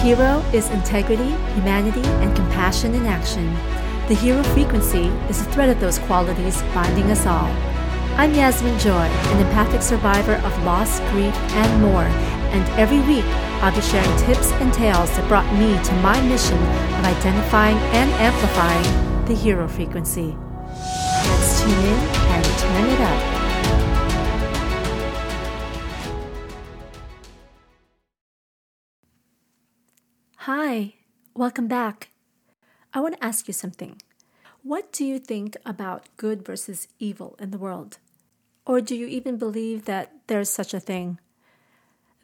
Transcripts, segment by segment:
hero is integrity, humanity, and compassion in action. The hero frequency is a thread of those qualities binding us all. I'm Yasmin Joy, an empathic survivor of loss, grief, and more, and every week I'll be sharing tips and tales that brought me to my mission of identifying and amplifying the hero frequency. Let's tune in and turn it up. Welcome back. I want to ask you something. What do you think about good versus evil in the world? Or do you even believe that there's such a thing?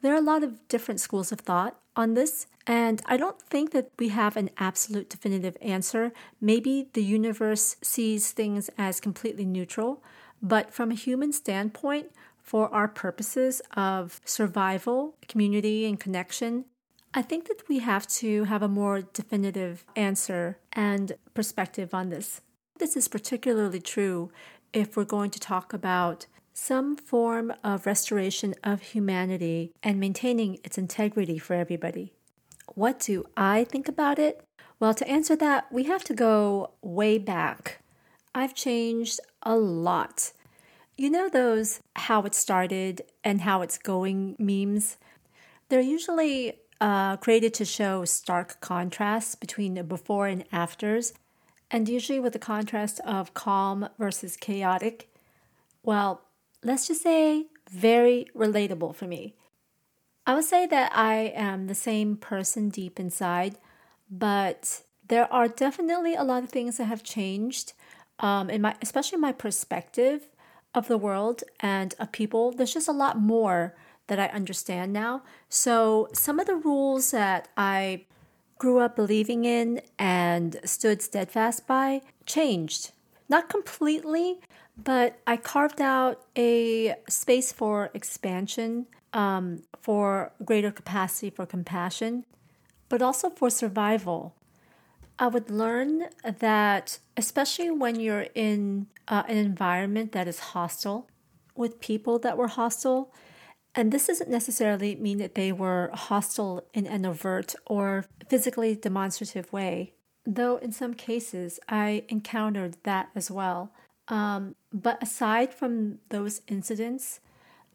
There are a lot of different schools of thought on this, and I don't think that we have an absolute definitive answer. Maybe the universe sees things as completely neutral, but from a human standpoint, for our purposes of survival, community, and connection, I think that we have to have a more definitive answer and perspective on this. This is particularly true if we're going to talk about some form of restoration of humanity and maintaining its integrity for everybody. What do I think about it? Well, to answer that, we have to go way back. I've changed a lot. You know those how it started and how it's going memes? They're usually uh, created to show stark contrasts between the before and afters, and usually with the contrast of calm versus chaotic. Well, let's just say very relatable for me. I would say that I am the same person deep inside, but there are definitely a lot of things that have changed, um, in my especially my perspective of the world and of people. There's just a lot more that I understand now. So, some of the rules that I grew up believing in and stood steadfast by changed. Not completely, but I carved out a space for expansion, um, for greater capacity for compassion, but also for survival. I would learn that, especially when you're in uh, an environment that is hostile, with people that were hostile, and this doesn't necessarily mean that they were hostile in an overt or physically demonstrative way, though in some cases I encountered that as well. Um, but aside from those incidents,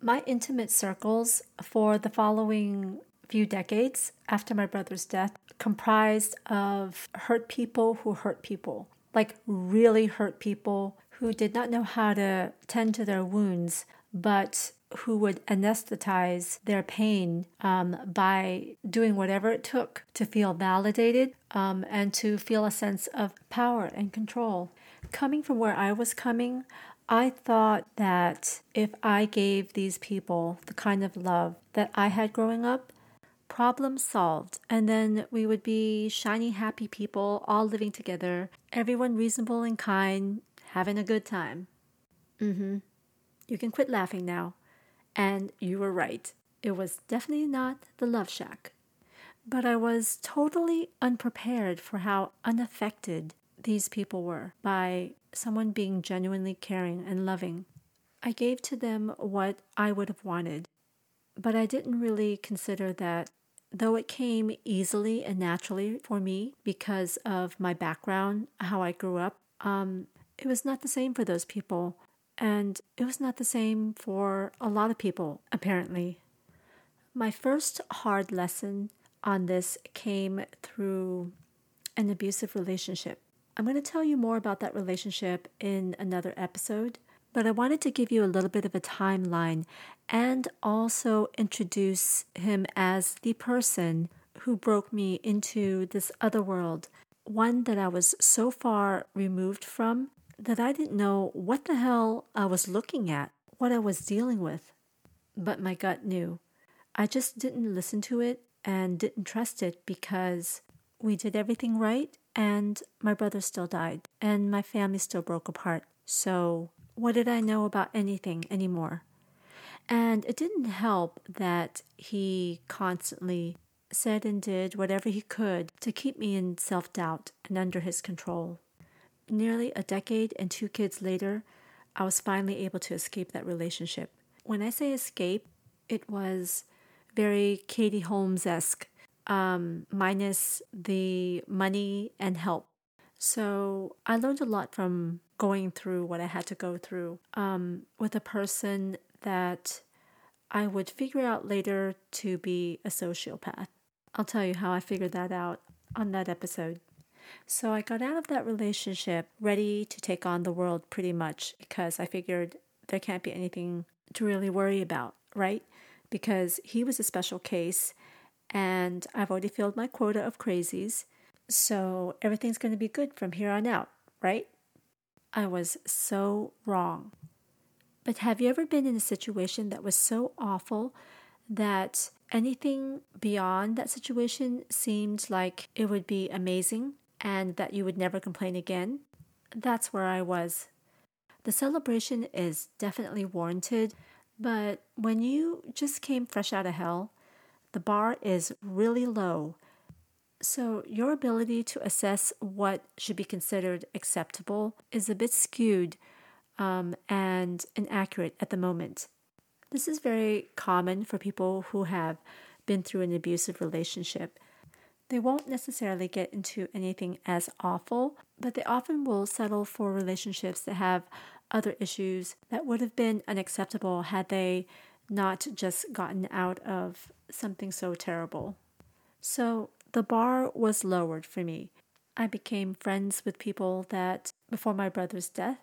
my intimate circles for the following few decades after my brother's death comprised of hurt people who hurt people, like really hurt people who did not know how to tend to their wounds, but who would anesthetize their pain um, by doing whatever it took to feel validated um, and to feel a sense of power and control. Coming from where I was coming, I thought that if I gave these people the kind of love that I had growing up, problem solved. And then we would be shiny, happy people all living together, everyone reasonable and kind, having a good time. Mm hmm. You can quit laughing now. And you were right. It was definitely not the Love Shack. But I was totally unprepared for how unaffected these people were by someone being genuinely caring and loving. I gave to them what I would have wanted, but I didn't really consider that though it came easily and naturally for me because of my background, how I grew up, um, it was not the same for those people. And it was not the same for a lot of people, apparently. My first hard lesson on this came through an abusive relationship. I'm going to tell you more about that relationship in another episode, but I wanted to give you a little bit of a timeline and also introduce him as the person who broke me into this other world, one that I was so far removed from that I didn't know what the hell I was looking at, what I was dealing with. But my gut knew. I just didn't listen to it and didn't trust it because we did everything right and my brother still died and my family still broke apart. So, what did I know about anything anymore? And it didn't help that he constantly said and did whatever he could to keep me in self doubt and under his control nearly a decade and two kids later, I was finally able to escape that relationship. When I say escape, it was very Katie Holmes esque. um, minus the money and help. So I learned a lot from going through what I had to go through um, with a person that I would figure out later to be a sociopath. I'll tell you how I figured that out on that episode. So I got out of that relationship ready to take on the world pretty much because I figured there can't be anything to really worry about, right? Because he was a special case and I've already filled my quota of crazies. So everything's going to be good from here on out, right? I was so wrong. But have you ever been in a situation that was so awful that anything beyond that situation seemed like it would be amazing and that you would never complain again? That's where I was. The celebration is definitely warranted, but when you just came fresh out of hell, the bar is really low. So, your ability to assess what should be considered acceptable is a bit skewed um, and inaccurate at the moment. This is very common for people who have been through an abusive relationship. They won't necessarily get into anything as awful, but they often will settle for relationships that have other issues that would have been unacceptable had they not just gotten out of something so terrible. So the bar was lowered for me. I became friends with people that, before my brother's death,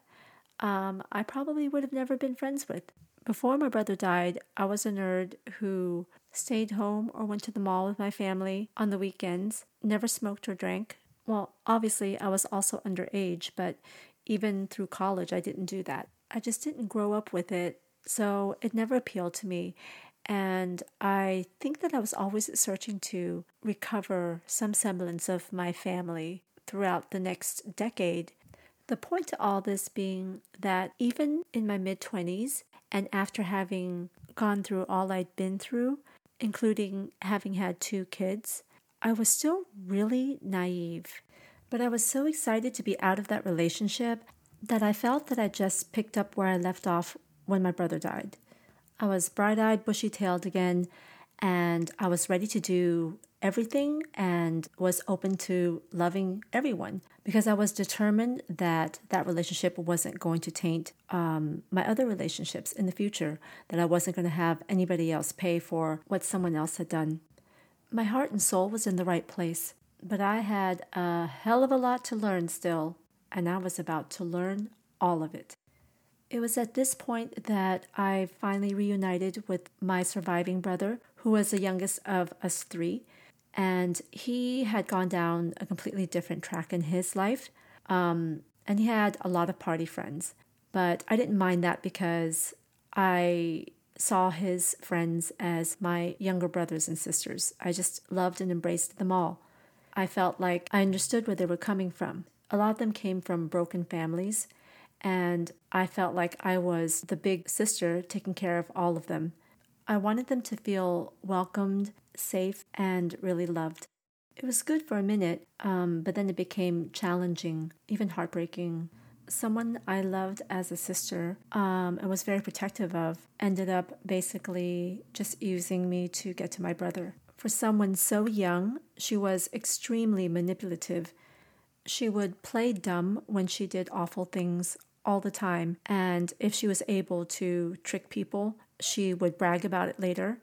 um, I probably would have never been friends with. Before my brother died, I was a nerd who stayed home or went to the mall with my family on the weekends, never smoked or drank. Well, obviously, I was also underage, but even through college, I didn't do that. I just didn't grow up with it, so it never appealed to me. And I think that I was always searching to recover some semblance of my family throughout the next decade. The point to all this being that even in my mid 20s, and after having gone through all I'd been through, including having had two kids, I was still really naive. But I was so excited to be out of that relationship that I felt that I just picked up where I left off when my brother died. I was bright eyed, bushy tailed again, and I was ready to do everything and was open to loving everyone because I was determined that that relationship wasn't going to taint um, my other relationships in the future, that I wasn't going to have anybody else pay for what someone else had done. My heart and soul was in the right place, but I had a hell of a lot to learn still, and I was about to learn all of it. It was at this point that I finally reunited with my surviving brother, who was the youngest of us three and he had gone down a completely different track in his life. Um, and he had a lot of party friends. But I didn't mind that because I saw his friends as my younger brothers and sisters. I just loved and embraced them all. I felt like I understood where they were coming from. A lot of them came from broken families, and I felt like I was the big sister taking care of all of them. I wanted them to feel welcomed safe, and really loved. It was good for a minute, um, but then it became challenging, even heartbreaking. Someone I loved as a sister um, and was very protective of ended up basically just using me to get to my brother. For someone so young, she was extremely manipulative. She would play dumb when she did awful things all the time, and if she was able to trick people, she would brag about it later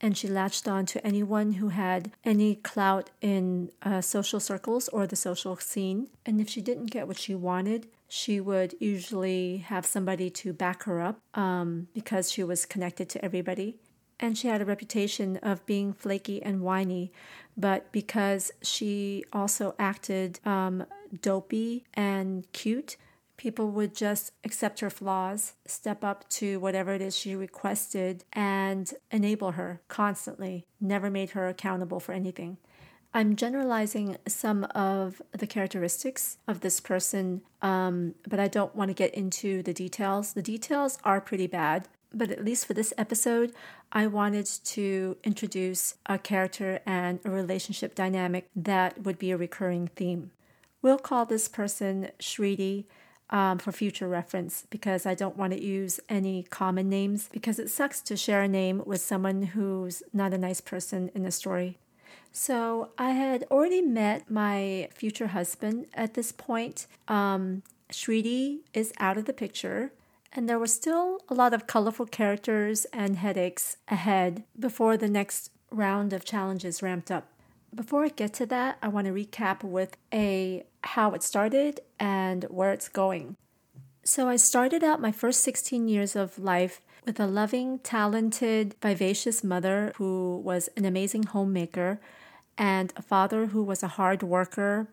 and she latched on to anyone who had any clout in uh, social circles or the social scene. And if she didn't get what she wanted, she would usually have somebody to back her up um, because she was connected to everybody. And she had a reputation of being flaky and whiny, but because she also acted um, dopey and cute, people would just accept her flaws, step up to whatever it is she requested, and enable her constantly, never made her accountable for anything. I'm generalizing some of the characteristics of this person, um, but I don't want to get into the details. The details are pretty bad, but at least for this episode, I wanted to introduce a character and a relationship dynamic that would be a recurring theme. We'll call this person Shriti um, for future reference because I don't want to use any common names because it sucks to share a name with someone who's not a nice person in the story. So I had already met my future husband at this point. Um, is out of the picture, and there were still a lot of colorful characters and headaches ahead before the next round of challenges ramped up. Before I get to that, I want to recap with a how it started and where it's going. So I started out my first 16 years of life with a loving, talented, vivacious mother who was an amazing homemaker and a father who was a hard worker,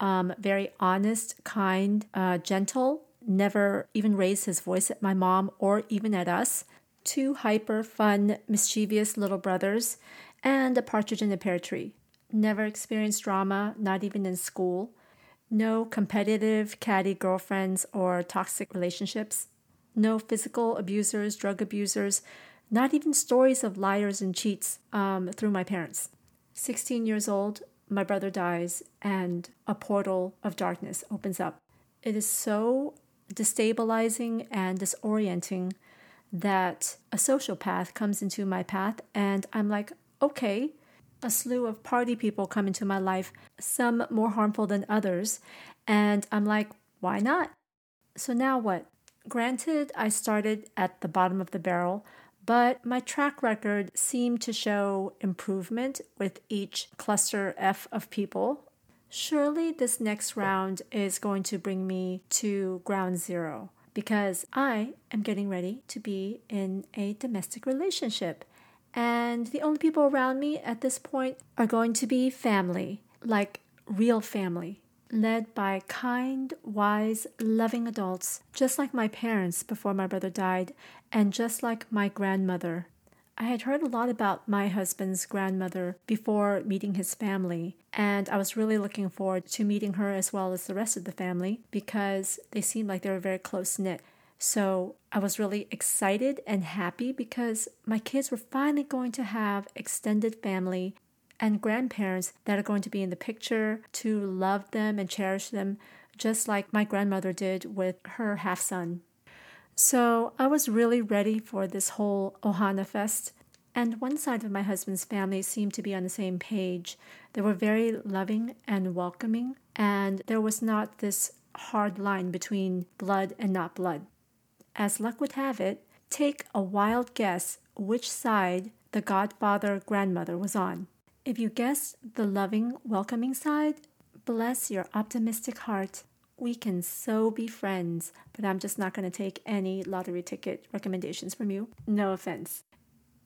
um, very honest, kind, uh, gentle, never even raised his voice at my mom or even at us, two hyper, fun, mischievous little brothers, and a partridge in a pear tree. Never experienced drama, not even in school. No competitive, catty girlfriends or toxic relationships. No physical abusers, drug abusers, not even stories of liars and cheats um, through my parents. 16 years old, my brother dies, and a portal of darkness opens up. It is so destabilizing and disorienting that a sociopath comes into my path, and I'm like, okay, a slew of party people come into my life, some more harmful than others, and I'm like, why not? So now what? Granted, I started at the bottom of the barrel, but my track record seemed to show improvement with each cluster F of people. Surely this next round is going to bring me to ground zero because I am getting ready to be in a domestic relationship. And the only people around me at this point are going to be family, like real family, led by kind, wise, loving adults, just like my parents before my brother died, and just like my grandmother. I had heard a lot about my husband's grandmother before meeting his family, and I was really looking forward to meeting her as well as the rest of the family because they seemed like they were very close knit. So I was really excited and happy because my kids were finally going to have extended family and grandparents that are going to be in the picture to love them and cherish them, just like my grandmother did with her half son. So I was really ready for this whole Ohana Fest. And one side of my husband's family seemed to be on the same page. They were very loving and welcoming, and there was not this hard line between blood and not blood. As luck would have it, take a wild guess which side the godfather grandmother was on. If you guess the loving, welcoming side, bless your optimistic heart. We can so be friends, but I'm just not going to take any lottery ticket recommendations from you. No offense.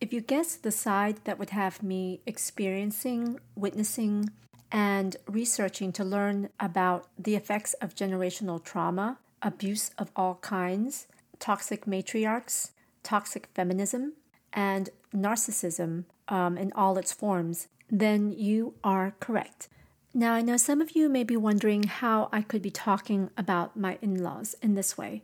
If you guess the side that would have me experiencing, witnessing, and researching to learn about the effects of generational trauma, abuse of all kinds, toxic matriarchs, toxic feminism, and narcissism um, in all its forms, then you are correct. Now, I know some of you may be wondering how I could be talking about my in laws in this way.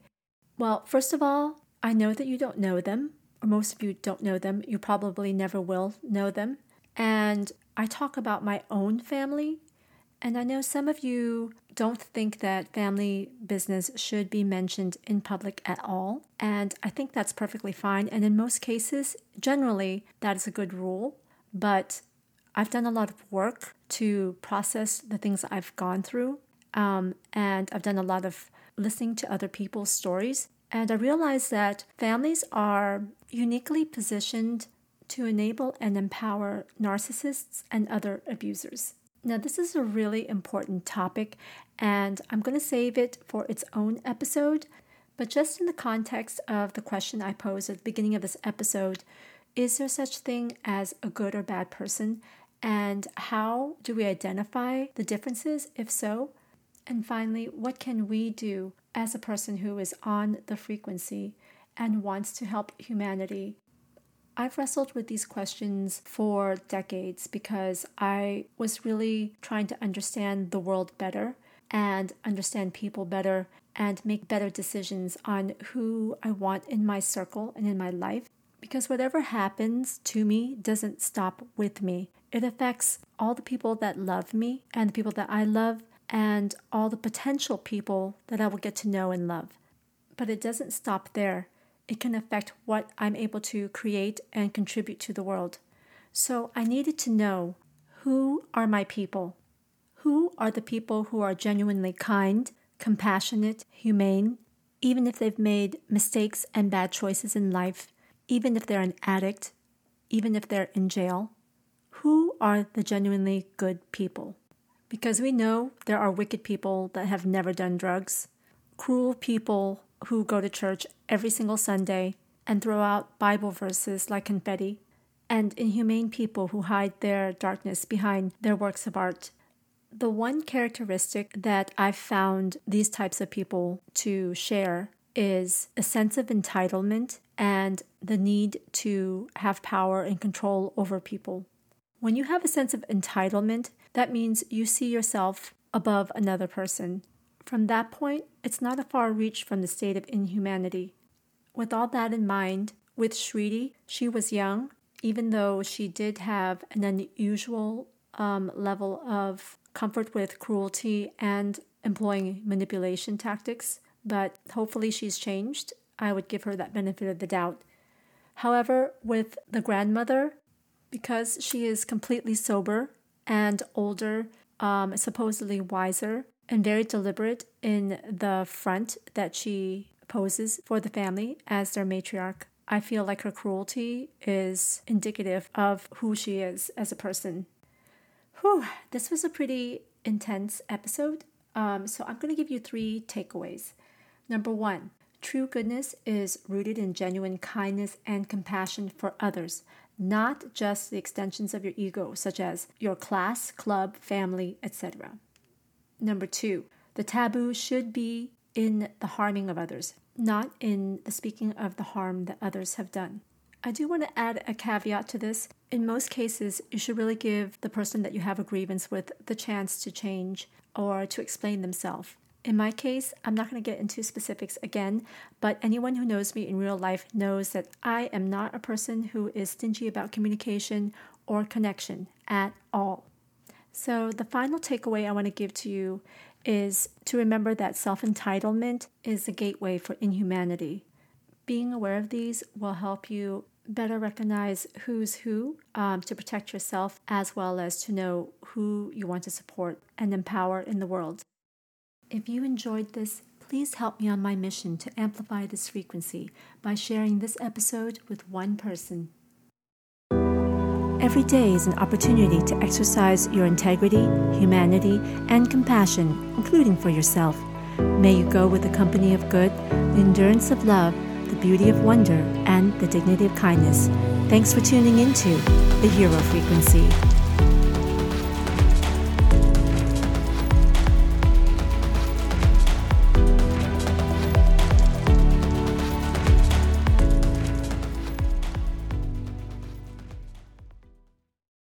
Well, first of all, I know that you don't know them, or most of you don't know them. You probably never will know them. And I talk about my own family. And I know some of you don't think that family business should be mentioned in public at all. And I think that's perfectly fine. And in most cases, generally, that is a good rule. But I've done a lot of work to process the things I've gone through. Um, and I've done a lot of listening to other people's stories. And I realized that families are uniquely positioned to enable and empower narcissists and other abusers. Now, this is a really important topic, and I'm going to save it for its own episode. But just in the context of the question I posed at the beginning of this episode, is there such thing as a good or bad person? And how do we identify the differences, if so? And finally, what can we do as a person who is on the frequency and wants to help humanity? I've wrestled with these questions for decades because I was really trying to understand the world better and understand people better and make better decisions on who I want in my circle and in my life. Because whatever happens to me doesn't stop with me. It affects all the people that love me and the people that I love and all the potential people that I will get to know and love. But it doesn't stop there. It can affect what I'm able to create and contribute to the world. So I needed to know Who are my people? Who are the people who are genuinely kind, compassionate, humane, even if they've made mistakes and bad choices in life, even if they're an addict, even if they're in jail? Who are the genuinely good people? Because we know there are wicked people that have never done drugs, cruel people who go to church every single Sunday and throw out Bible verses like confetti, and inhumane people who hide their darkness behind their works of art. The one characteristic that I've found these types of people to share is a sense of entitlement and the need to have power and control over people. When you have a sense of entitlement, that means you see yourself above another person. From that point, it's not a far reach from the state of inhumanity. With all that in mind, with Shriti, she was young, even though she did have an unusual um, level of comfort with cruelty and employing manipulation tactics, but hopefully she's changed. I would give her that benefit of the doubt. However, with the grandmother, because she is completely sober and older, um, supposedly wiser, and very deliberate in the front that she poses for the family as their matriarch. I feel like her cruelty is indicative of who she is as a person. Whew, this was a pretty intense episode. Um, so I'm going to give you three takeaways. Number one, true goodness is rooted in genuine kindness and compassion for others, not just the extensions of your ego, such as your class, club, family, etc. Number two, the taboo should be in the harming of others, not in the speaking of the harm that others have done. I do want to add a caveat to this. In most cases, you should really give the person that you have a grievance with the chance to change or to explain themselves. In my case, I'm not going to get into specifics again, but anyone who knows me in real life knows that I am not a person who is stingy about communication or connection at all. So, the final takeaway I want to give to you is to remember that self entitlement is a gateway for inhumanity. Being aware of these will help you better recognize who's who um, to protect yourself as well as to know who you want to support and empower in the world. If you enjoyed this, please help me on my mission to amplify this frequency by sharing this episode with one person. Every day is an opportunity to exercise your integrity, humanity, and compassion, including for yourself. May you go with the company of good, the endurance of love, the beauty of wonder, and the dignity of kindness. Thanks for tuning into the Hero Frequency.